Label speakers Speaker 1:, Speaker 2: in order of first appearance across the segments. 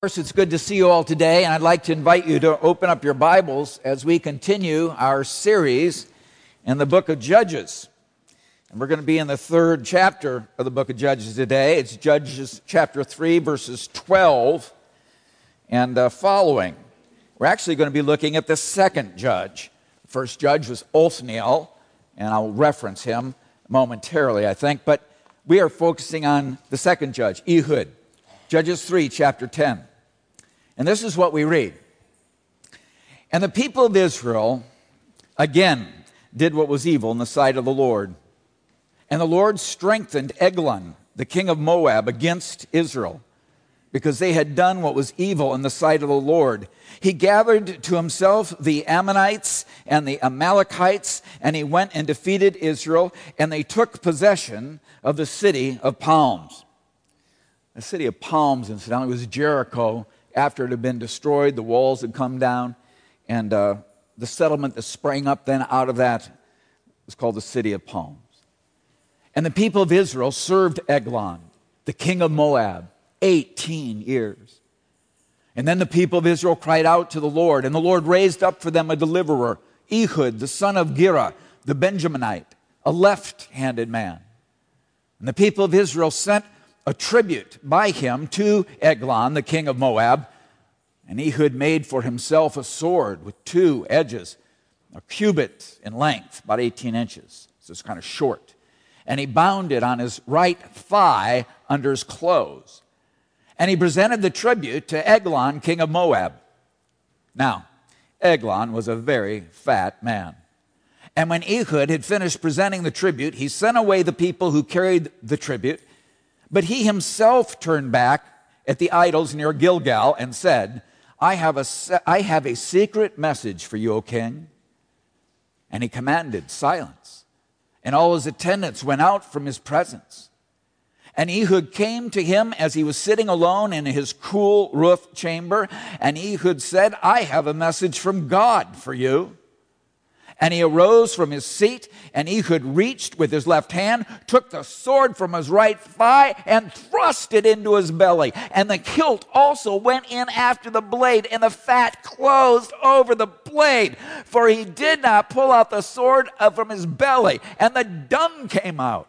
Speaker 1: course, it's good to see you all today, and I'd like to invite you to open up your Bibles as we continue our series in the book of Judges. And we're going to be in the third chapter of the book of Judges today. It's Judges chapter 3, verses 12 and uh, following. We're actually going to be looking at the second judge. The first judge was Othniel, and I'll reference him momentarily, I think, but we are focusing on the second judge, Ehud. Judges 3, chapter 10. And this is what we read. And the people of Israel again did what was evil in the sight of the Lord. And the Lord strengthened Eglon, the king of Moab, against Israel, because they had done what was evil in the sight of the Lord. He gathered to himself the Ammonites and the Amalekites, and he went and defeated Israel, and they took possession of the city of palms. The city of palms, incidentally, was Jericho after it had been destroyed. The walls had come down, and uh, the settlement that sprang up then out of that was called the city of palms. And the people of Israel served Eglon, the king of Moab, 18 years. And then the people of Israel cried out to the Lord, and the Lord raised up for them a deliverer, Ehud, the son of Gera, the Benjaminite, a left handed man. And the people of Israel sent a tribute by him to Eglon, the king of Moab. And Ehud made for himself a sword with two edges, a cubit in length, about 18 inches. So it's kind of short. And he bound it on his right thigh under his clothes. And he presented the tribute to Eglon, king of Moab. Now, Eglon was a very fat man. And when Ehud had finished presenting the tribute, he sent away the people who carried the tribute but he himself turned back at the idols near Gilgal and said, I have a, I have a secret message for you, O king. And he commanded silence. And all his attendants went out from his presence. And Ehud came to him as he was sitting alone in his cool roof chamber. And Ehud said, I have a message from God for you. And he arose from his seat, and Ehud reached with his left hand, took the sword from his right thigh, and thrust it into his belly. And the kilt also went in after the blade, and the fat closed over the blade, for he did not pull out the sword from his belly, and the dung came out.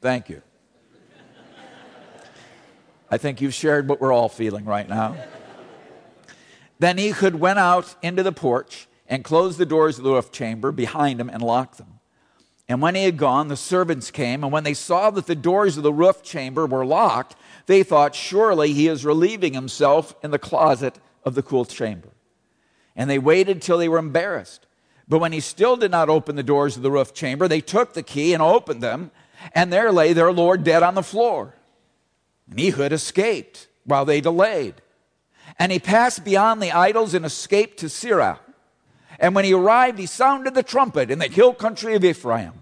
Speaker 1: Thank you. I think you've shared what we're all feeling right now. Then Ehud went out into the porch and closed the doors of the roof chamber behind him and locked them. And when he had gone, the servants came, and when they saw that the doors of the roof chamber were locked, they thought, Surely he is relieving himself in the closet of the cool chamber. And they waited till they were embarrassed. But when he still did not open the doors of the roof chamber, they took the key and opened them, and there lay their Lord dead on the floor. And Ehud escaped while they delayed. And he passed beyond the idols and escaped to Seirah. And when he arrived, he sounded the trumpet in the hill country of Ephraim.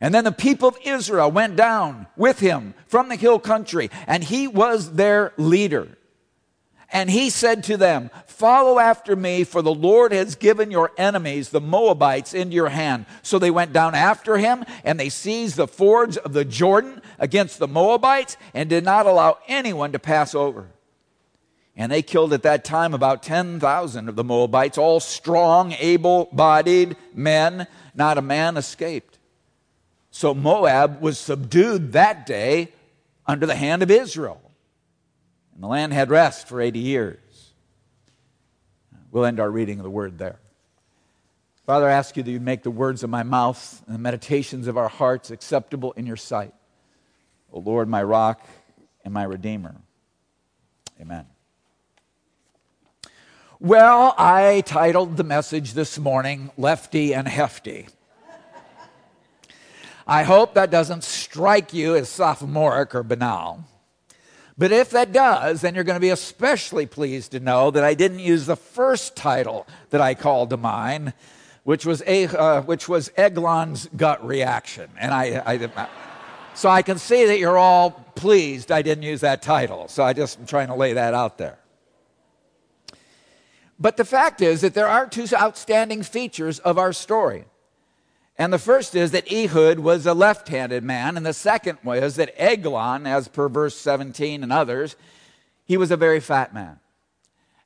Speaker 1: And then the people of Israel went down with him from the hill country, and he was their leader. And he said to them, Follow after me, for the Lord has given your enemies, the Moabites, into your hand. So they went down after him, and they seized the fords of the Jordan against the Moabites, and did not allow anyone to pass over. And they killed at that time about 10,000 of the Moabites, all strong, able bodied men. Not a man escaped. So Moab was subdued that day under the hand of Israel. And the land had rest for 80 years. We'll end our reading of the word there. Father, I ask you that you make the words of my mouth and the meditations of our hearts acceptable in your sight. O Lord, my rock and my redeemer. Amen. Well, I titled the message this morning, Lefty and Hefty. I hope that doesn't strike you as sophomoric or banal. But if that does, then you're going to be especially pleased to know that I didn't use the first title that I called to mind, which was, a, uh, which was Eglon's gut reaction. And I, I, so I can see that you're all pleased I didn't use that title. So I just am trying to lay that out there. But the fact is that there are two outstanding features of our story. And the first is that Ehud was a left handed man, and the second was that Eglon, as per verse 17 and others, he was a very fat man.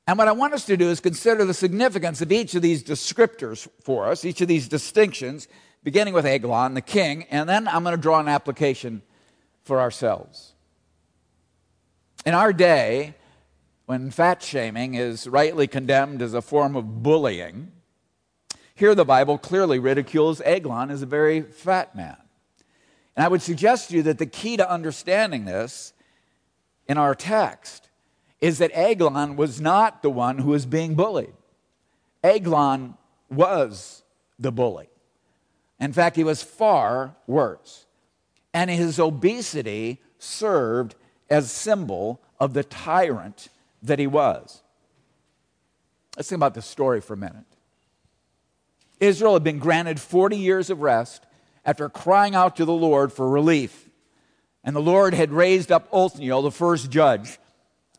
Speaker 1: And what I want us to do is consider the significance of each of these descriptors for us, each of these distinctions, beginning with Eglon, the king, and then I'm going to draw an application for ourselves. In our day, when fat shaming is rightly condemned as a form of bullying, here the Bible clearly ridicules Eglon as a very fat man. And I would suggest to you that the key to understanding this in our text is that Eglon was not the one who was being bullied. Eglon was the bully. In fact, he was far worse. And his obesity served as symbol of the tyrant that he was. Let's think about the story for a minute. Israel had been granted 40 years of rest after crying out to the Lord for relief. And the Lord had raised up Othniel, the first judge,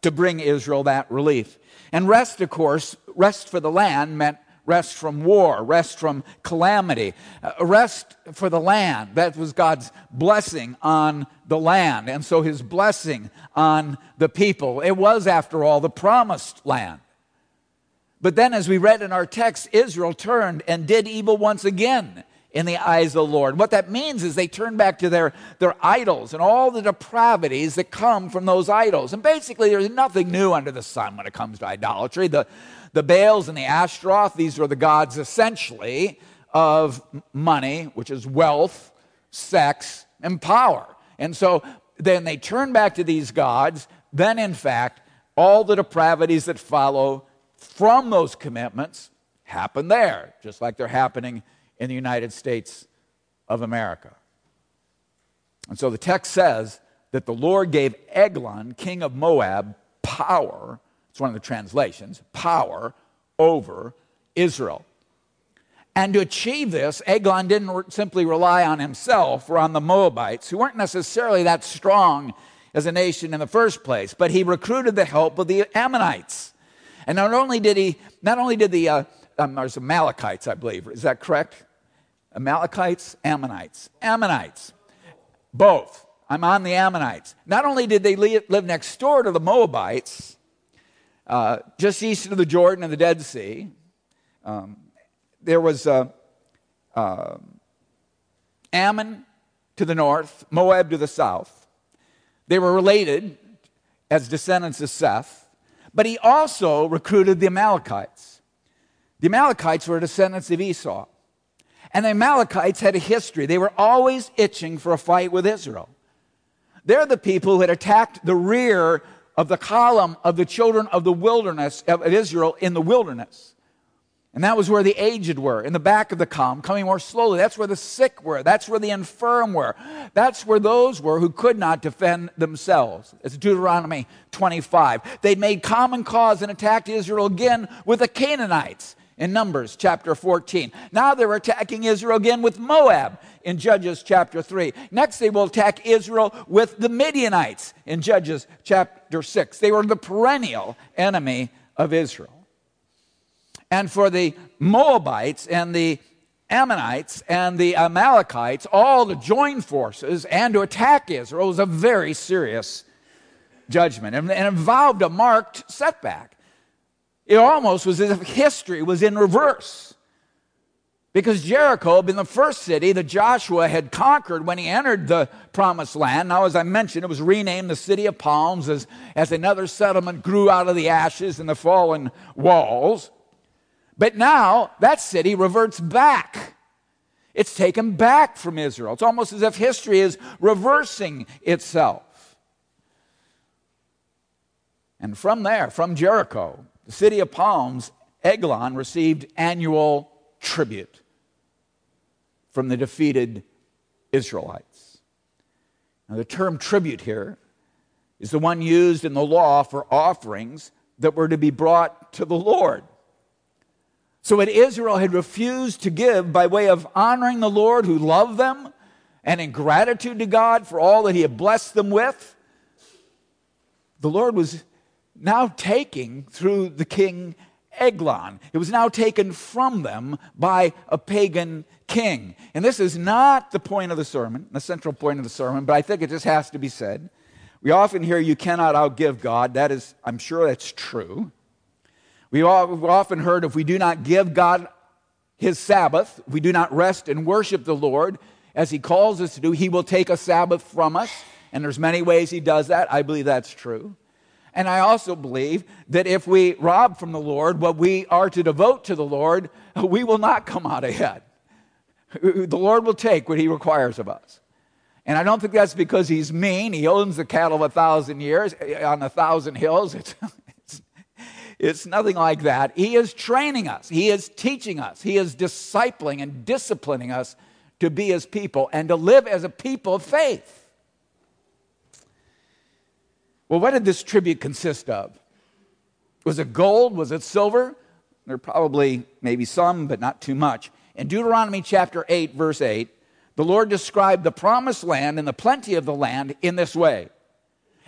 Speaker 1: to bring Israel that relief. And rest, of course, rest for the land meant rest from war, rest from calamity, uh, rest for the land. That was God's blessing on the land, and so his blessing on the people. It was, after all, the promised land. But then, as we read in our text, Israel turned and did evil once again in the eyes of the Lord. What that means is they turn back to their, their idols and all the depravities that come from those idols. And basically, there's nothing new under the sun when it comes to idolatry. The, the Baals and the Ashtaroth, these were the gods essentially of money, which is wealth, sex, and power. And so then they turn back to these gods. Then, in fact, all the depravities that follow from those commitments happen there, just like they're happening in the United States of America. And so the text says that the Lord gave Eglon, king of Moab, power. It's one of the translations power over Israel. And to achieve this, Eglon didn't simply rely on himself or on the Moabites, who weren't necessarily that strong as a nation in the first place, but he recruited the help of the Ammonites. And not only did he, not only did the, uh, um, there's Amalekites, I believe, is that correct? Amalekites, Ammonites. Ammonites. Both. I'm on the Ammonites. Not only did they live next door to the Moabites, uh, just east of the Jordan and the Dead Sea, um, there was uh, uh, Ammon to the north, Moab to the south. They were related as descendants of Seth, but he also recruited the Amalekites. The Amalekites were descendants of Esau. And the Amalekites had a history. They were always itching for a fight with Israel. They're the people who had attacked the rear of the column of the children of the wilderness of Israel in the wilderness. And that was where the aged were, in the back of the column, coming more slowly. That's where the sick were. That's where the infirm were. That's where those were who could not defend themselves. It's Deuteronomy 25. They made common cause and attacked Israel again with the Canaanites in Numbers chapter 14. Now they're attacking Israel again with Moab in Judges chapter 3. Next, they will attack Israel with the Midianites in Judges chapter 6. They were the perennial enemy of Israel. And for the Moabites and the Ammonites and the Amalekites, all to join forces and to attack Israel was a very serious judgment and, involved a marked setback. It almost was as if history was in reverse. Because Jericho had been the first city that Joshua had conquered when he entered the promised land. Now, as I mentioned, it was renamed the City of Palms as, as another settlement grew out of the ashes and the fallen walls. But now that city reverts back. It's taken back from Israel. It's almost as if history is reversing itself. And from there, from Jericho, the city of Palms, Eglon received annual tribute from the defeated Israelites. Now, the term tribute here is the one used in the law for offerings that were to be brought to the Lord. So, what Israel had refused to give by way of honoring the Lord who loved them and in gratitude to God for all that He had blessed them with, the Lord was now taking through the king Eglon. It was now taken from them by a pagan king. And this is not the point of the sermon, the central point of the sermon, but I think it just has to be said. We often hear you cannot outgive God. That is, I'm sure that's true. We've often heard if we do not give God his Sabbath, we do not rest and worship the Lord as he calls us to do, he will take a Sabbath from us. And there's many ways he does that. I believe that's true. And I also believe that if we rob from the Lord what we are to devote to the Lord, we will not come out ahead. The Lord will take what he requires of us. And I don't think that's because he's mean. He owns the cattle of a thousand years eh, on a thousand hills. It's, it's, it's nothing like that. He is training us, he is teaching us, he is discipling and disciplining us to be his people and to live as a people of faith. Well, what did this tribute consist of? Was it gold? Was it silver? There probably maybe some, but not too much. In Deuteronomy chapter 8, verse 8, the Lord described the promised land and the plenty of the land in this way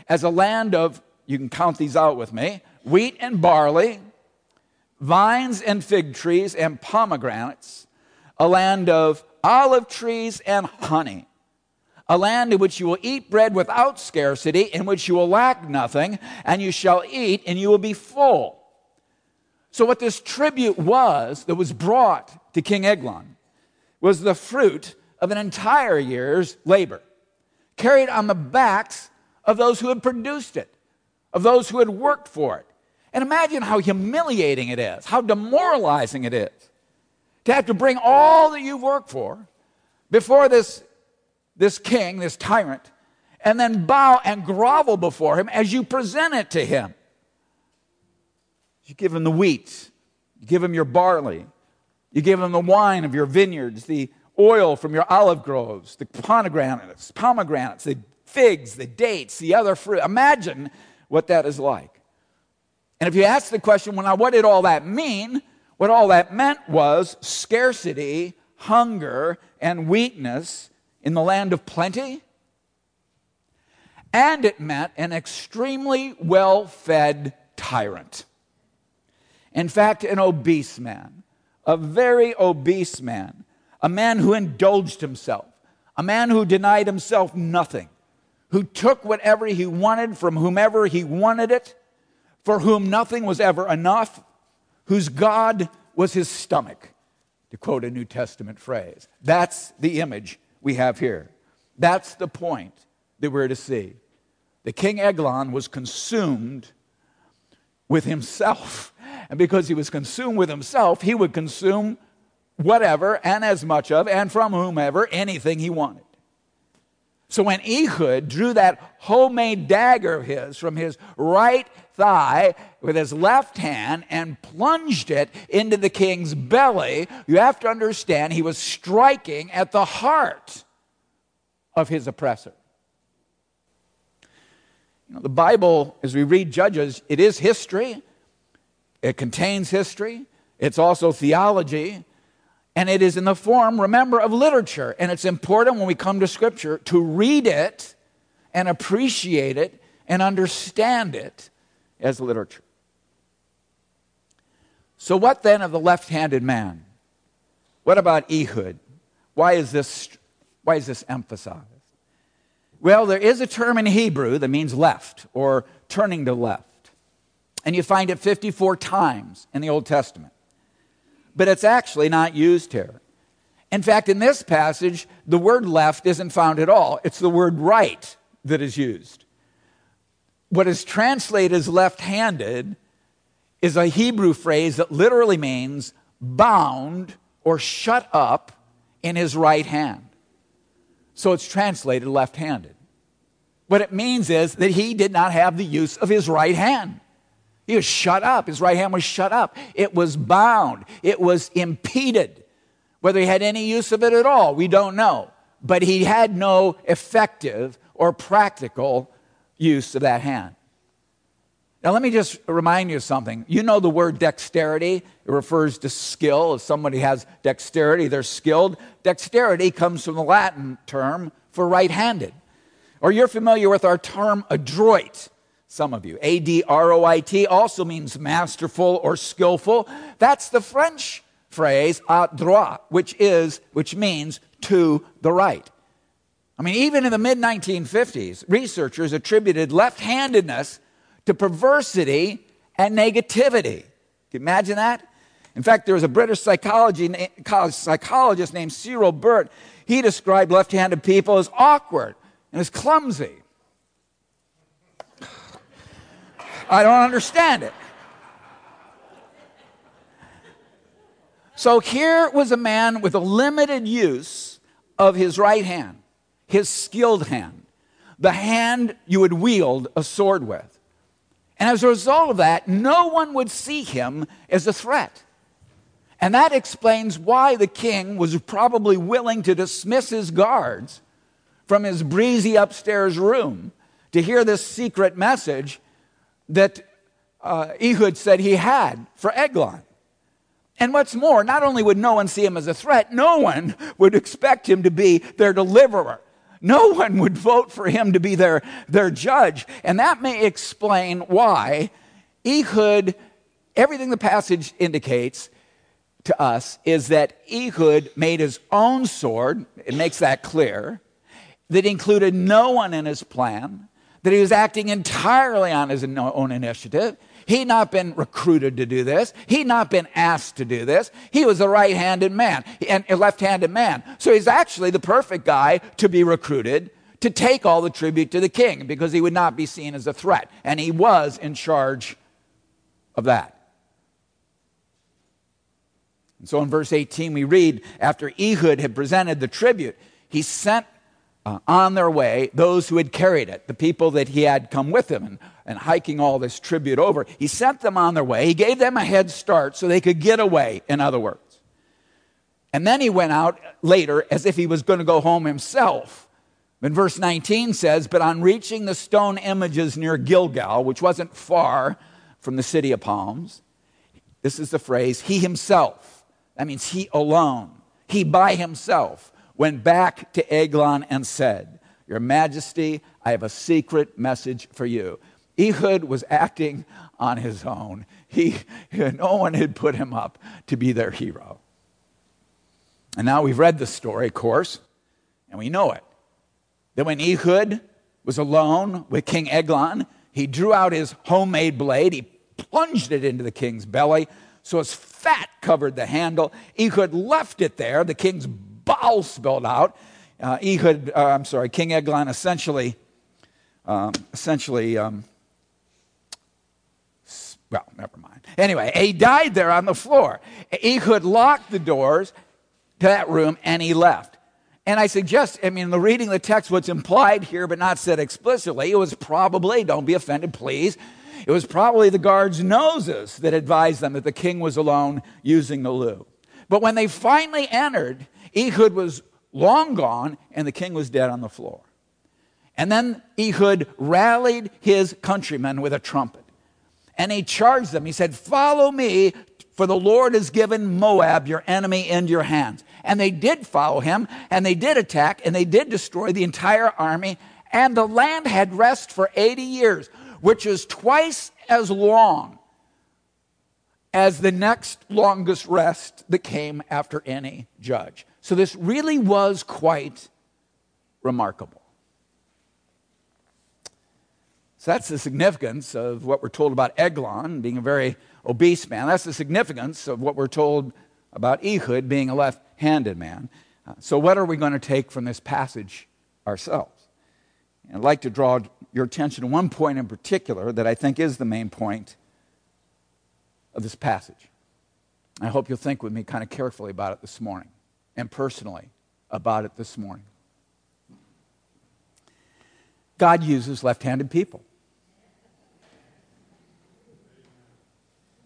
Speaker 1: as a land of, you can count these out with me, wheat and barley, vines and fig trees and pomegranates, a land of olive trees and honey a land in which you will eat bread without scarcity, in which you will lack nothing, and you shall eat and you will be full. So, what this tribute was that was brought to King Eglon was the fruit of an entire year's labor, carried on the backs of those who had produced it, of those who had worked for it. And imagine how humiliating it is, how demoralizing it is to have to bring all that you've worked for before this this king, this tyrant, and then bow and grovel before him as you present it to him. You give him the wheat, you give him your barley, you give him the wine of your vineyards, the oil from your olive groves, the pomegranates, pomegranates, the figs, the dates, the other fruit. Imagine what that is like. And if you ask the question, well, now what did all that mean? What all that meant was scarcity, hunger, and weakness in the land of plenty, and it meant an extremely well fed tyrant. In fact, an obese man, a very obese man, a man who indulged himself, a man who denied himself nothing, who took whatever he wanted from whomever he wanted it, for whom nothing was ever enough, whose God was his stomach, to quote a New Testament phrase. That's the image we have here. That's the point that we're to see. The king Eglon was consumed with himself. And because he was consumed with himself, he would consume whatever and as much of and from whomever anything he wanted. So when Ehud drew that homemade dagger of his from his right thigh with his left hand and plunged it into the king's belly, you have to understand he was striking at the heart of his oppressor. You know, the Bible, as we read Judges, it is history, it contains history, it's also theology, and it is in the form, remember, of literature. And it's important when we come to Scripture to read it and appreciate it and understand it as literature. So, what then of the left handed man? What about Ehud? Why is, this, why is this emphasized? Well, there is a term in Hebrew that means left or turning to left. And you find it 54 times in the Old Testament but it's actually not used here. In fact, in this passage, the word left isn't found at all. It's the word right that is used. What is translated as left handed is a Hebrew phrase that literally means bound or shut up in his right hand. So it's translated left handed. What it means is that he did not have the use of his right hand. He was shut up. His right hand was shut up. It was bound. It was impeded. Whether he had any use of it at all, we don't know. But he had no effective or practical use of that hand. Now, let me just remind you of something. You know the word dexterity, it refers to skill. If somebody has dexterity, they're skilled. Dexterity comes from the Latin term for right handed. Or you're familiar with our term adroit some of you. A D R O I T also means masterful or skillful. That's the French phrase à adroit, which is which means to the right. I mean, even in the mid 1950s, researchers attributed left handedness to perversity and negativity. Can you imagine that? In fact, there was a British psychology, psychologist named Cyril Burt. He described left handed people as awkward and as clumsy. I don't understand it. So here was a man with a limited use of his right hand, his skilled hand, the hand you would wield a sword with. And as a result of that, no one would see him as a threat. And that explains why the king was probably willing to dismiss his guards from his breezy upstairs room to hear this secret message that uh, Ehud said he had for Eglon. And what's more, not only would no one see him as a threat, no one would expect him to be their deliverer. No one would vote for him to be their, their judge. And that may explain why Ehud, everything the passage indicates to us is that Ehud made his own sword. It makes that clear. That included no one in his plan, that he was acting entirely on his own initiative. He'd not been recruited to do this. He'd not been asked to do this. He was a right handed man and a left handed man. So he's actually the perfect guy to be recruited to take all the tribute to the king because he would not be seen as a threat. And he was in charge of that. And so in verse 18, we read after Ehud had presented the tribute, he sent uh, on their way those who had carried it, the people that he had come with him and, and hiking all this tribute over. He sent them on their way. He gave them a head start so they could get away, in other words. And then he went out later as if he was going to go home himself. And verse 19 says, But on reaching the stone images near Gilgal, which wasn't far from the city of palms, this is the phrase, he himself, that means he alone, he by himself, went back to Eglon and said, Your Majesty, I have a secret message for you. Ehud was acting on his own. He, no one had put him up to be their hero. And now we've read the story, of course, and we know it. That when Ehud was alone with King Eglon, he drew out his homemade blade, he plunged it into the king's belly, so his fat covered the handle. Ehud left it there. The king's bowels spilled out. Uh, Ehud, uh, I'm sorry, King Eglon essentially, um, essentially, um, well, never mind. Anyway, he died there on the floor. Ehud locked the doors to that room and he left. And I suggest, I mean, the reading the text, what's implied here but not said explicitly, it was probably, don't be offended, please, it was probably the guards' noses that advised them that the king was alone using the loo. But when they finally entered, Ehud was long gone, and the king was dead on the floor. And then Ehud rallied his countrymen with a trumpet. And he charged them. He said, Follow me, for the Lord has given Moab, your enemy, into your hands. And they did follow him, and they did attack, and they did destroy the entire army. And the land had rest for 80 years, which is twice as long as the next longest rest that came after any judge. So this really was quite remarkable. So that's the significance of what we're told about Eglon being a very obese man. That's the significance of what we're told about Ehud being a left handed man. Uh, so, what are we going to take from this passage ourselves? And I'd like to draw your attention to one point in particular that I think is the main point of this passage. I hope you'll think with me kind of carefully about it this morning and personally about it this morning. God uses left handed people.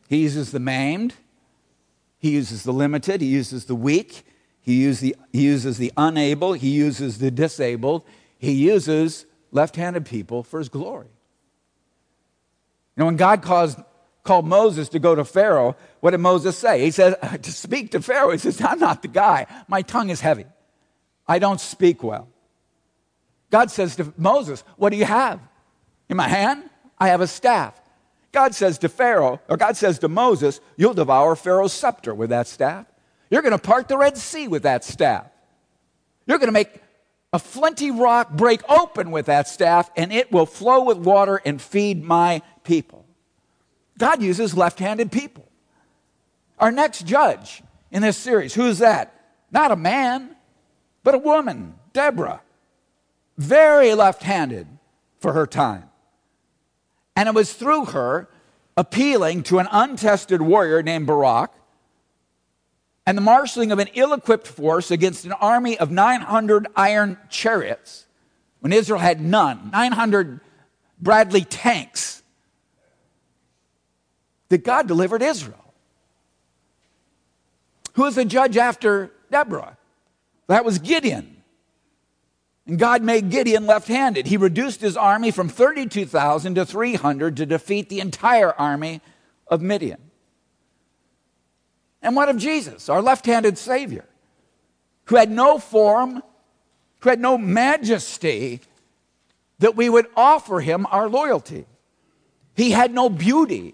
Speaker 1: He uses the maimed, He uses the limited, He uses the weak, He, use the, he uses the unable, He uses the disabled, He uses left handed people for His glory. You know, when God caused called Moses to go to Pharaoh, what did Moses say? He says, uh, to speak to Pharaoh, he says, I'm not the guy. My tongue is heavy. I don't speak well. God says to Moses, What do you have? In my hand, I have a staff. God says to Pharaoh, or God says to Moses, You'll devour Pharaoh's scepter with that staff. You're going to part the Red Sea with that staff. You're going to make a flinty rock break open with that staff, and it will flow with water and feed my people. God uses left handed people. Our next judge in this series, who's that? Not a man, but a woman, Deborah. Very left handed for her time. And it was through her appealing to an untested warrior named Barak and the marshaling of an ill equipped force against an army of 900 iron chariots when Israel had none, 900 Bradley tanks, that God delivered Israel. Who was the judge after Deborah? That was Gideon. And God made Gideon left handed. He reduced his army from 32,000 to 300 to defeat the entire army of Midian. And what of Jesus, our left handed Savior, who had no form, who had no majesty that we would offer him our loyalty? He had no beauty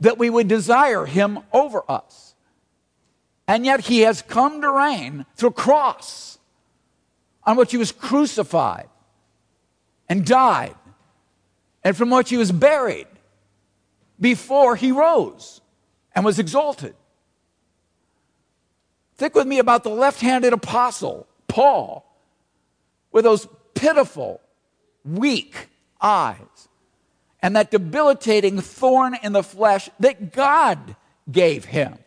Speaker 1: that we would desire him over us. And yet he has come to reign through a cross on which he was crucified and died, and from which he was buried before he rose and was exalted. Think with me about the left handed apostle, Paul, with those pitiful, weak eyes and that debilitating thorn in the flesh that God gave him.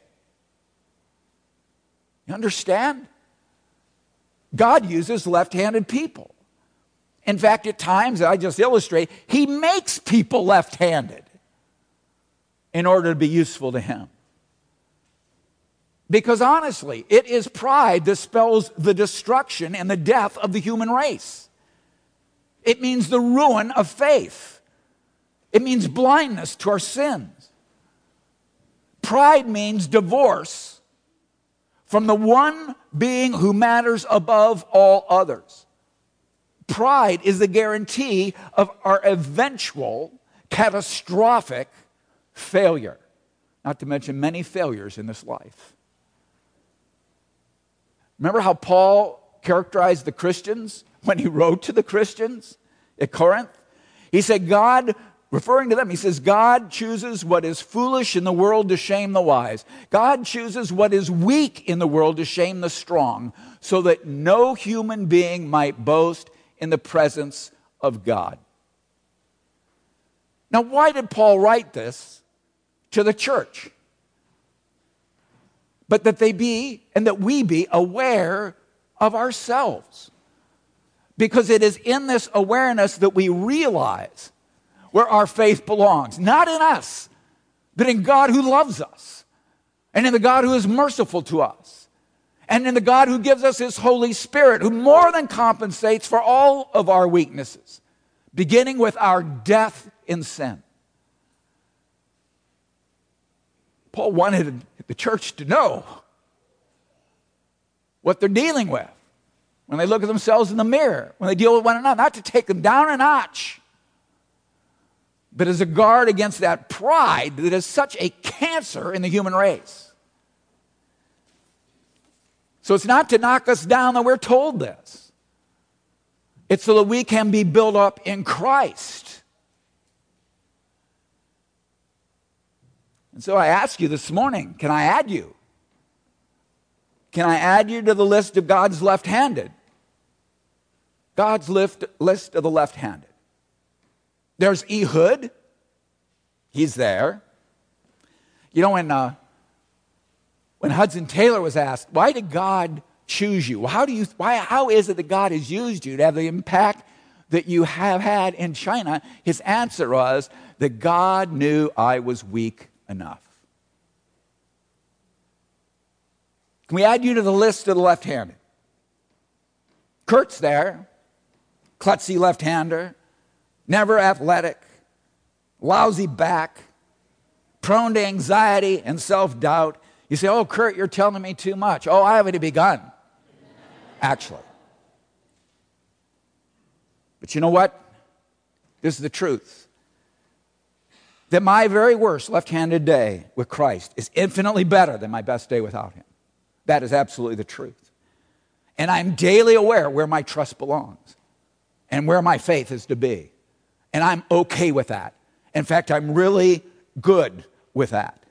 Speaker 1: You understand? God uses left handed people. In fact, at times, I just illustrate, he makes people left handed in order to be useful to him. Because honestly, it is pride that spells the destruction and the death of the human race. It means the ruin of faith. It means blindness to our sins. Pride means divorce from the one being who matters above all others. Pride is the guarantee of our eventual catastrophic failure, not to mention many failures in this life. Remember how Paul characterized the Christians when he wrote to the Christians at Corinth? He said, God, referring to them, he says, God chooses what is foolish in the world to shame the wise. God chooses what is weak in the world to shame the strong, so that no human being might boast in the presence of God. Now, why did Paul write this to the church? but that they be and that we be aware of ourselves. Because it is in this awareness that we realize where our faith belongs, not in us, but in God who loves us, and in the God who is merciful to us, and in the God who gives us His Holy Spirit, who more than compensates for all of our weaknesses, beginning with our death in sin. Paul wanted the church to know what they're dealing with when they look at themselves in the mirror, when they deal with one another, not to take them down a notch, but as a guard against that pride that is such a cancer in the human race. So it's not to knock us down that we're told this. It's so that we can be built up in Christ. And so I ask you this morning can I add you? Can I add you to the list of God's left handed? God's list, of the left handed. There's Ehud, he's there. You know, when, uh, when Hudson Taylor was asked, why did God choose you? How, do you why, how is it that God has used you to have the impact that you have had in China? His answer was that God knew I was weak enough. Can we add you to the list of the left handed? Kurt's there, klutzy left hander, never athletic, lousy back, prone to anxiety and self doubt. You say, Oh, Kurt, you're telling me too much. Oh, I haven't begun, actually. But you know what? This is the truth that my very worst left handed day with Christ is infinitely better than my best day without Him. That is absolutely the truth. And I'm daily aware where my trust belongs and where my faith is to be. And I'm okay with that. In fact, I'm really good with that.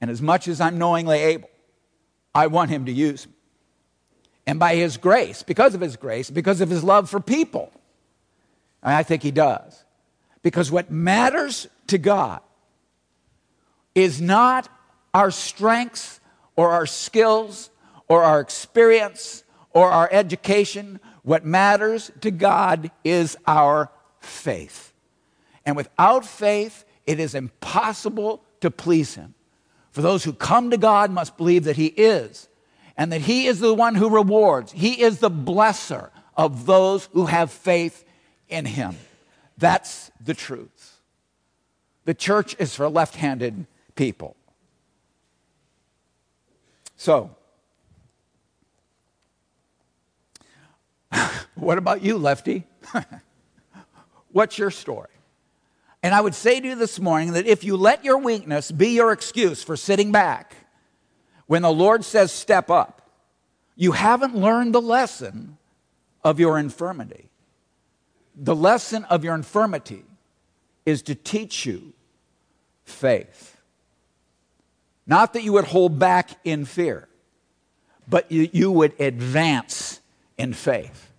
Speaker 1: And as much as I'm knowingly able, I want Him to use me. And by His grace, because of His grace, because of His love for people, I think He does. Because what matters to God is not our strengths or our skills or our experience or our education. What matters to God is our faith. And without faith, it is impossible to please Him. For those who come to God must believe that He is, and that He is the one who rewards. He is the blesser of those who have faith in Him. That's the truth. The church is for left handed people. So, what about you, lefty? What's your story? And I would say to you this morning that if you let your weakness be your excuse for sitting back when the Lord says step up, you haven't learned the lesson of your infirmity. The lesson of your infirmity is to teach you faith. Not that you would hold back in fear, but you, you would advance in faith.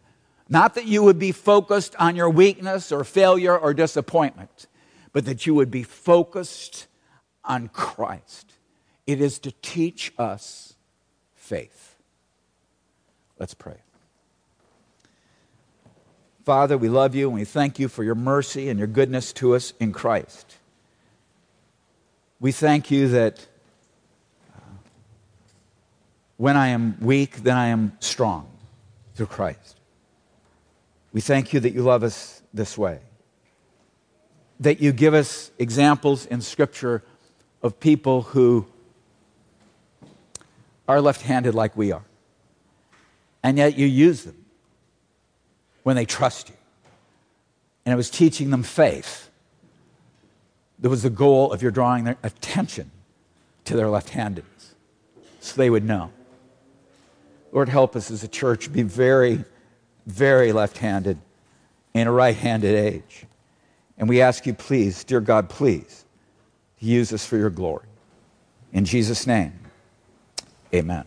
Speaker 1: Not that you would be focused on your weakness or failure or disappointment, but that you would be focused on Christ. It is to teach us faith. Let's pray. Father, we love you and we thank you for your mercy and your goodness to us in Christ. We thank you that uh, when I am weak, then I am strong through Christ. We thank you that you love us this way, that you give us examples in Scripture of people who are left handed like we are, and yet you use them when they trust you. And it was teaching them faith that was the goal of your drawing their attention to their left handedness so they would know. Lord, help us as a church be very, very left handed in a right handed age. And we ask you, please, dear God, please, use us for your glory. In Jesus' name, amen.